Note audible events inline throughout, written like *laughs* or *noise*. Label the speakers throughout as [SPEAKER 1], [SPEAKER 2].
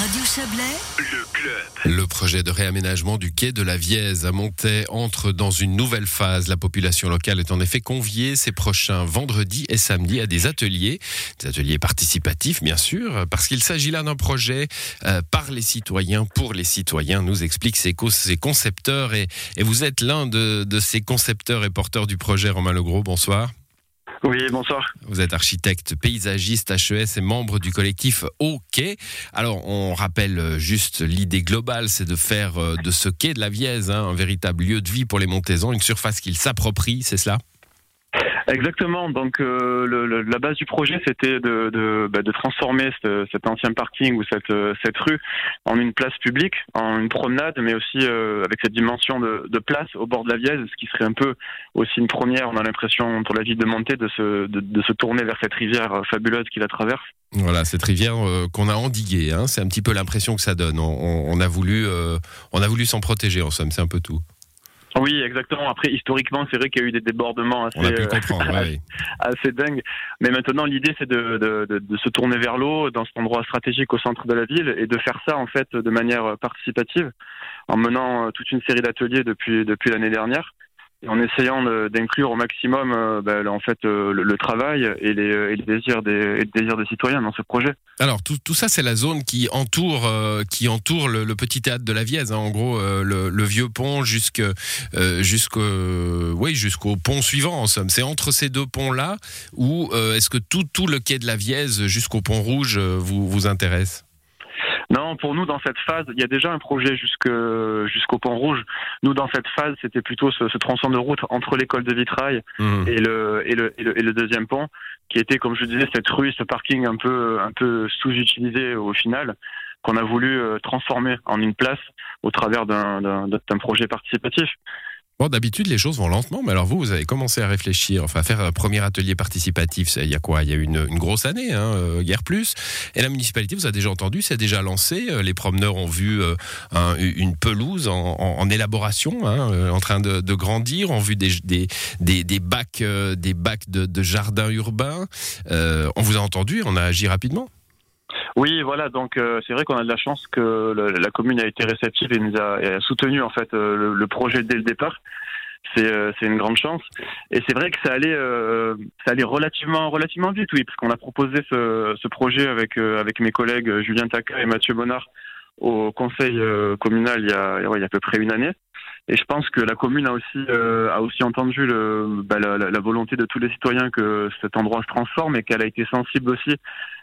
[SPEAKER 1] Radio Chablais,
[SPEAKER 2] le club.
[SPEAKER 3] Le projet de réaménagement du quai de la Vièze à Montaix entre dans une nouvelle phase. La population locale est en effet conviée ces prochains vendredis et samedis à des ateliers, des ateliers participatifs bien sûr, parce qu'il s'agit là d'un projet euh, par les citoyens, pour les citoyens, nous expliquent ces, ces concepteurs et, et vous êtes l'un de, de ces concepteurs et porteurs du projet, Romain Legros, bonsoir.
[SPEAKER 4] Oui, bonsoir.
[SPEAKER 3] Vous êtes architecte paysagiste HES et membre du collectif Quai. Alors, on rappelle juste l'idée globale, c'est de faire euh, de ce quai de la Vièze hein, un véritable lieu de vie pour les Montaisans, une surface qu'ils s'approprient, c'est cela?
[SPEAKER 4] Exactement. Donc euh, la base du projet, c'était de, bah, transformer ce, cet ancien parking ou cette, euh, cette rue en une place publique, en une promenade, mais aussi euh, avec cette dimension de, place au bord de la Vièze, ce qui serait un peu aussi une première. On a l'impression pour la ville de Monté de se, tourner vers cette rivière fabuleuse qui la traverse.
[SPEAKER 3] Voilà, cette rivière qu'on a endiguée. Hein, c'est un petit peu l'impression que ça donne. On, on, a voulu, on a voulu s'en protéger en somme. C'est un peu tout.
[SPEAKER 4] Oui, exactement. Après, historiquement, c'est vrai qu'il y a eu des débordements assez,
[SPEAKER 3] ouais, oui. *laughs*
[SPEAKER 4] assez dingues. Mais maintenant, l'idée, c'est de, de, de, de, se tourner vers l'eau dans cet endroit stratégique au centre de la ville et de faire ça, en fait, de manière participative, en menant toute une série d'ateliers depuis, depuis l'année dernière en essayant d'inclure au maximum euh, ben, en fait euh, le, le, travail et les désirs des, des citoyens dans ce projet.
[SPEAKER 3] Alors tout, tout ça c'est la zone qui entoure euh, qui entoure le, le, petit théâtre de la Vièze hein, en gros le, le, vieux pont jusqu'au pont suivant en somme. C'est entre ces deux ponts là ou est-ce que tout tout le quai de la Vièze jusqu'au pont rouge vous vous intéresse?
[SPEAKER 4] Non, pour nous, dans cette phase, il y a déjà un projet jusqu'au pont rouge. Nous, dans cette phase, c'était plutôt ce, ce, tronçon de route entre l'école de Vitrail mmh. et, le, et, le, et, le, et le deuxième pont, qui était, comme je disais, cette rue, ce parking un peu, un peu sous-utilisé au final, qu'on a voulu transformer en une place au travers d'un projet participatif.
[SPEAKER 3] Bon, d'habitude, les choses vont lentement, mais alors vous, vous avez commencé à réfléchir, enfin, à faire un premier atelier participatif, il y a quoi? Il y a une, une grosse année, hein, euh, guère plus. Et la municipalité vous a déjà entendu, c'est déjà lancé. Euh, les promeneurs ont vu euh, un, une pelouse en, élaboration, hein, euh, en train de, grandir, ont vu des, des, des, des bacs, des bacs de, de jardins urbains. on vous a entendu, on a agi rapidement
[SPEAKER 4] oui, voilà. Donc euh, c'est vrai qu'on a de la chance que la commune a été réceptive et nous a, et a soutenu en fait euh, le, projet dès le départ. C'est euh, une grande chance. Et c'est vrai que ça allait euh, ça allait relativement relativement vite, oui, parce qu'on a proposé ce, ce projet avec avec mes collègues Julien Taka et Mathieu Bonnard au conseil communal il y a il y a à peu près une année. Et je pense que la commune a aussi euh, a aussi entendu le, bah, la, la, volonté de tous les citoyens que cet endroit se transforme et qu'elle a été sensible aussi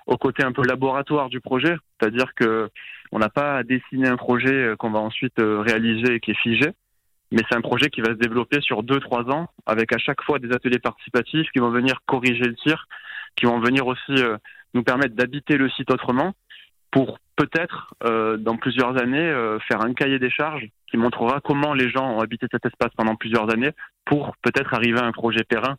[SPEAKER 4] au côté un peu laboratoire du projet, c'est-à-dire que on n'a pas à dessiner un projet qu'on va ensuite réaliser et qui est figé, mais c'est un projet qui va se développer sur deux trois ans avec à chaque fois des ateliers participatifs qui vont venir corriger le tir, qui vont venir aussi euh, nous permettre d'habiter le site autrement pour peut-être, euh, dans plusieurs années, euh, faire un cahier des charges qui montrera comment les gens ont habité cet espace pendant plusieurs années pour peut-être arriver à un projet terrain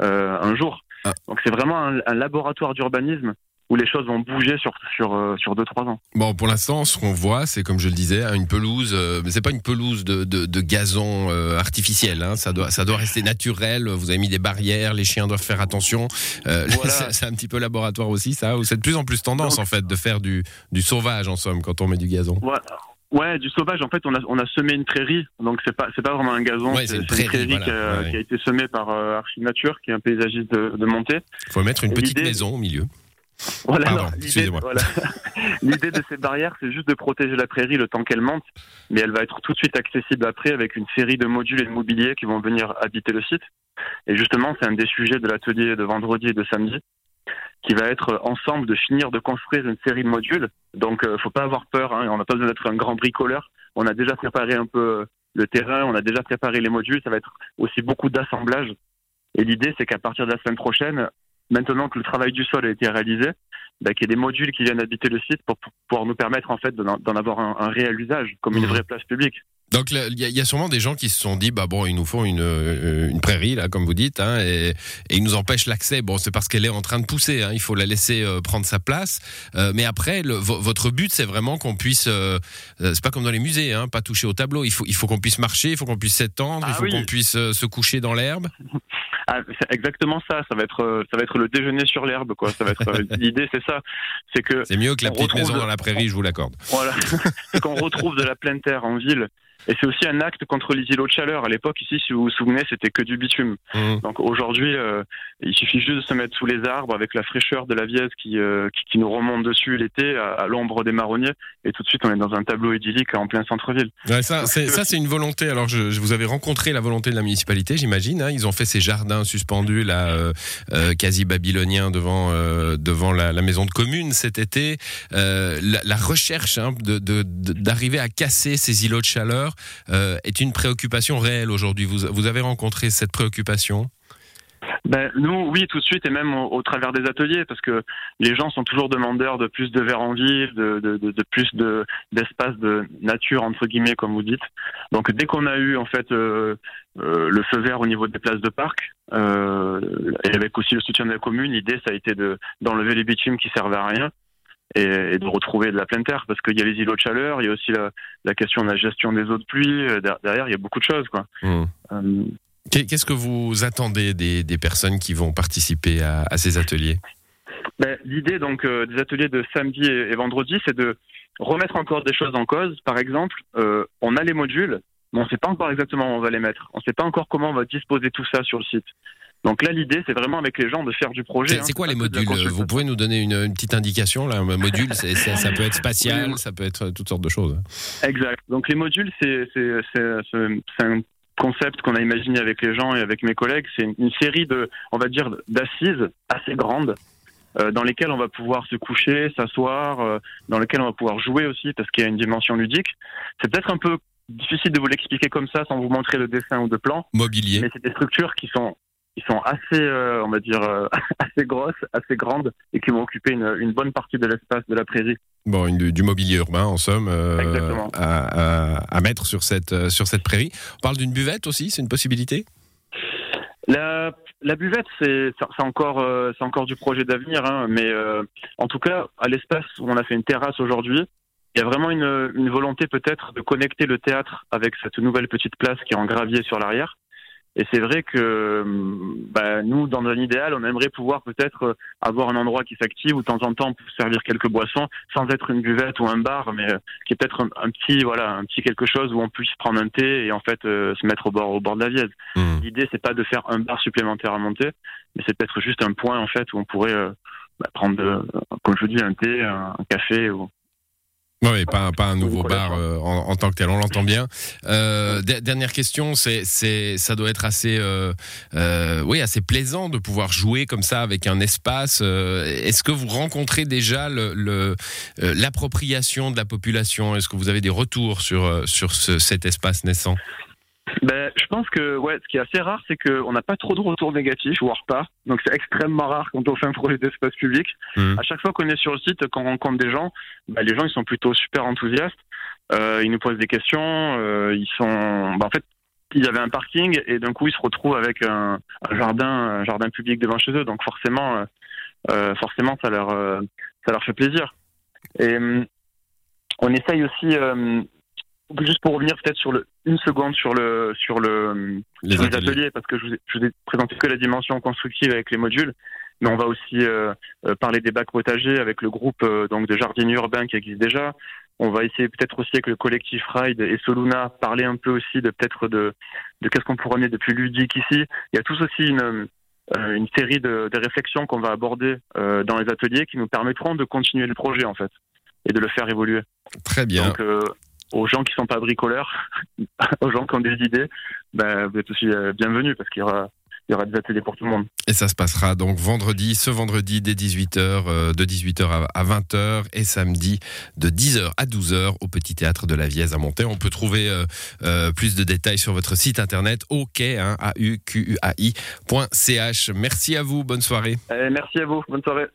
[SPEAKER 4] euh, un jour. Ah. Donc c'est vraiment un, un laboratoire d'urbanisme où les choses vont bouger sur sur euh, sur deux trois ans.
[SPEAKER 3] Bon, pour l'instant, ce qu'on voit, c'est comme je le disais, hein, une pelouse, euh, mais c'est pas une pelouse de, de, de gazon euh, artificiel. Hein, ça doit ça doit rester naturel. Vous avez mis des barrières, les chiens doivent faire attention. Euh, *laughs* voilà. C'est un petit peu laboratoire aussi, ça. Ou c'est de plus en plus tendance Donc, en fait de faire du du sauvage en somme quand on met du gazon.
[SPEAKER 4] Voilà. Ouais, du sauvage. En fait, on a on a semé une prairie, donc c'est pas c'est pas vraiment un gazon.
[SPEAKER 3] Ouais, c'est une,
[SPEAKER 4] une,
[SPEAKER 3] prairie,
[SPEAKER 4] voilà. qui, a,
[SPEAKER 3] ouais.
[SPEAKER 4] qui, a, été semée par euh, Archi Nature, qui est un paysagiste de, de montée.
[SPEAKER 3] Il faut mettre une petite maison au milieu. *laughs*
[SPEAKER 4] Voilà, l'idée voilà. *laughs* de ces barrières, c'est juste de protéger la prairie le temps qu'elle monte, mais elle va être tout de suite accessible après avec une série de modules et de mobilier qui vont venir habiter le site. Et justement, c'est un des sujets de l'atelier de vendredi et de samedi, qui va être ensemble de finir de construire une série de modules. Donc, euh, faut pas avoir peur. Hein, on n'a pas besoin d'être un grand bricoleur. On a déjà préparé un peu le terrain, on a déjà préparé les modules. Ça va être aussi beaucoup d'assemblage. Et l'idée, c'est qu'à partir de la semaine prochaine, maintenant que le travail du sol a été réalisé, bah, qu'il y ait des modules qui viennent habiter le site pour, pour pouvoir nous permettre en fait d'en avoir un, un, réel usage comme une mmh. vraie place publique.
[SPEAKER 3] Donc il y, y, a sûrement des gens qui se sont dit bah bon il nous une, euh, une prairie là comme vous dites hein, et, et ils nous empêchent l'accès bon c'est parce qu'elle est en train de pousser hein, il faut la laisser euh, prendre sa place euh, mais après le, votre but c'est vraiment qu'on puisse euh, c'est pas comme dans les musées hein, pas toucher au tableau il faut il faut qu'on puisse marcher il faut qu'on puisse s'étendre ah, il faut oui. qu'on puisse se coucher dans l'herbe *laughs*
[SPEAKER 4] Ah, c'est exactement ça. Ça va être, euh, ça va être le déjeuner sur l'herbe, quoi. Ça va être euh, *laughs* l'idée, c'est ça. C'est que
[SPEAKER 3] C'est mieux que la
[SPEAKER 4] on
[SPEAKER 3] petite maison dans la prairie, je vous l'accorde.
[SPEAKER 4] voilà, *laughs* c'est qu'on retrouve de la pleine terre en ville. Et c'est aussi un acte contre les îlots de chaleur. À l'époque, ici, si vous vous souvenez, c'était que du bitume.
[SPEAKER 3] Mmh.
[SPEAKER 4] Donc aujourd'hui, euh, il suffit juste de se mettre sous les arbres avec la fraîcheur de la vièse qui, euh, qui, qui nous remonte dessus l'été à, à l'ombre des marronniers. Et tout de suite, on est dans un tableau idyllique en plein centre-ville.
[SPEAKER 3] Ouais, ça, c'est, ça, c'est une volonté. Alors, je, je vous avais rencontré la volonté de la municipalité, j'imagine. hein. Ils ont fait ces jardins suspendus, là, euh, euh, quasi babyloniens, devant, euh, devant la, maison de commune cet été. La, recherche hein, d'arriver à casser ces îlots de chaleur est une préoccupation réelle aujourd'hui. Vous, vous avez rencontré cette préoccupation?
[SPEAKER 4] Ben, nous, oui, tout de suite, et même au, au travers des ateliers, parce que les gens sont toujours demandeurs de plus de verre en ville, de, de, de, de plus de, d'espace de nature, entre guillemets, comme vous dites. Donc, dès qu'on a eu, en fait, euh, euh, le feu vert au niveau des places de parc, euh, et avec aussi le soutien de la commune, l'idée, ça a été de, d'enlever les bitumes qui servaient à rien. Et, et de retrouver de la pleine terre parce qu'il y a les îlots de chaleur, il y a aussi la, la question de la gestion des eaux de pluie. euh, der- Derrière, il y a beaucoup de choses. Quoi.
[SPEAKER 3] Mmh. Qu'est- Qu'est-ce que vous attendez des, des personnes qui vont participer à, à ces ateliers?
[SPEAKER 4] Ben, L'idée donc euh, des ateliers de samedi et, et vendredi, c'est de remettre encore des choses en cause. Par exemple, euh, on a les modules, mais on ne sait pas encore exactement où on va les mettre. On ne sait pas encore comment on va disposer tout ça sur le site. Donc là, l'idée, c'est vraiment avec les gens de faire du projet.
[SPEAKER 3] C'est
[SPEAKER 4] hein.
[SPEAKER 3] c'est quoi les modules? Vous pouvez nous donner une, une petite indication là? Un module, ça peut être spatial, ça peut être toutes sortes de choses.
[SPEAKER 4] Exact. Donc les modules, c'est un concept qu'on a imaginé avec les gens et avec mes collègues. C'est une, une série de, on va dire, d'assises assez grandes euh, dans lesquelles on va pouvoir se coucher, s'asseoir, euh, dans lesquelles on va pouvoir jouer aussi parce qu'il y a une dimension ludique. C'est peut-être un peu difficile de vous l'expliquer comme ça sans vous montrer le dessin ou de plan,
[SPEAKER 3] Mobilier.
[SPEAKER 4] mais c'est des structures qui sont qui sont assez, euh, on va dire, euh, *laughs* assez grosses, assez grandes et qui vont occuper une, une bonne partie de l'espace de la prairie.
[SPEAKER 3] Bon, une- du mobilier urbain en somme euh, à, à- à mettre sur cette, sur cette prairie. On parle d'une buvette aussi, c'est une possibilité?
[SPEAKER 4] La, la buvette, c'est encore, c'est encore du projet d'avenir, hein, mais en tout cas, à l'espace où on a fait une terrasse aujourd'hui, il y a vraiment une, une volonté peut-être de connecter le théâtre avec cette nouvelle petite place qui est en gravier sur l'arrière. Et c'est vrai que bah, nous, dans un idéal, on aimerait pouvoir peut-être avoir un endroit qui s'active où de temps en temps peut servir quelques boissons sans être une buvette ou un bar, mais euh, qui est peut-être un, un petit voilà un petit quelque chose où on puisse prendre un thé et en fait euh, se mettre au bord au bord de la Vièze.
[SPEAKER 3] Hmm.
[SPEAKER 4] L'idée, c'est pas de faire un bar supplémentaire à monter, mais c'est peut-être juste un point en fait où on pourrait euh, bah, prendre, euh, comme je vous dis, un thé, un, un café. Ou...
[SPEAKER 3] Oui, pas, pas un nouveau bar euh, en, en tant que tel, on l'entend bien. Euh, der- dernière question, c'est, ça doit être assez, euh, oui, assez plaisant de pouvoir jouer comme ça avec un espace. Est-ce que vous rencontrez déjà le, l'appropriation de la population? Est-ce que vous avez des retours sur, sur ce- cet espace naissant?
[SPEAKER 4] Ben, je pense que ouais, ce qui est assez rare, c'est qu'on n'a pas trop de retours négatifs, voire pas. Donc c'est extrêmement rare quand on fait un projet d'espace public.
[SPEAKER 3] Mhm.
[SPEAKER 4] À chaque fois qu'on est sur le site, quand on rencontre des gens, ben, les gens ils sont plutôt super enthousiastes. Euh, ils nous posent des questions. euh, ils sont, ben, en fait, il y avait un parking et d'un coup ils se retrouvent avec un, un jardin, un jardin public devant chez eux. Donc forcément, euh, euh, forcément ça leur, euh, ça leur fait plaisir. Et hum, on essaye aussi. Juste pour revenir peut-être sur le une seconde sur le sur le
[SPEAKER 3] Les
[SPEAKER 4] sur les
[SPEAKER 3] ateliers.
[SPEAKER 4] parce que je vous, ai, je vous ai présenté que la dimension constructive avec les modules, mais on va aussi euh, euh, parler des bacs potagers avec le groupe euh, donc de jardiniers urbains qui existe déjà. On va essayer peut-être aussi avec le collectif Ride et Soluna parler un peu aussi de peut-être de de qu'est-ce qu'on pourrait amener de plus ludique ici. Il y a tous aussi une une série de, de réflexions qu'on va aborder euh, dans les ateliers qui nous permettront de continuer le projet en fait et de le faire évoluer.
[SPEAKER 3] Très bien.
[SPEAKER 4] Donc, aux gens qui sont pas bricoleurs, *laughs* aux gens qui ont des idées, ben, vous êtes aussi euh, bienvenus parce qu'il y aura, il y aura des ateliers pour tout le monde.
[SPEAKER 3] Et ça se passera donc vendredi, ce vendredi dès 18h, euh, de 18h à- à 20h et samedi de 10h à 12h au Petit Théâtre de la Vièze à Montaix. On peut trouver euh, euh, plus de détails sur votre site internet ok, hein, a u q u a i.ch. Merci à vous, bonne soirée.
[SPEAKER 4] Euh, merci à vous, bonne soirée.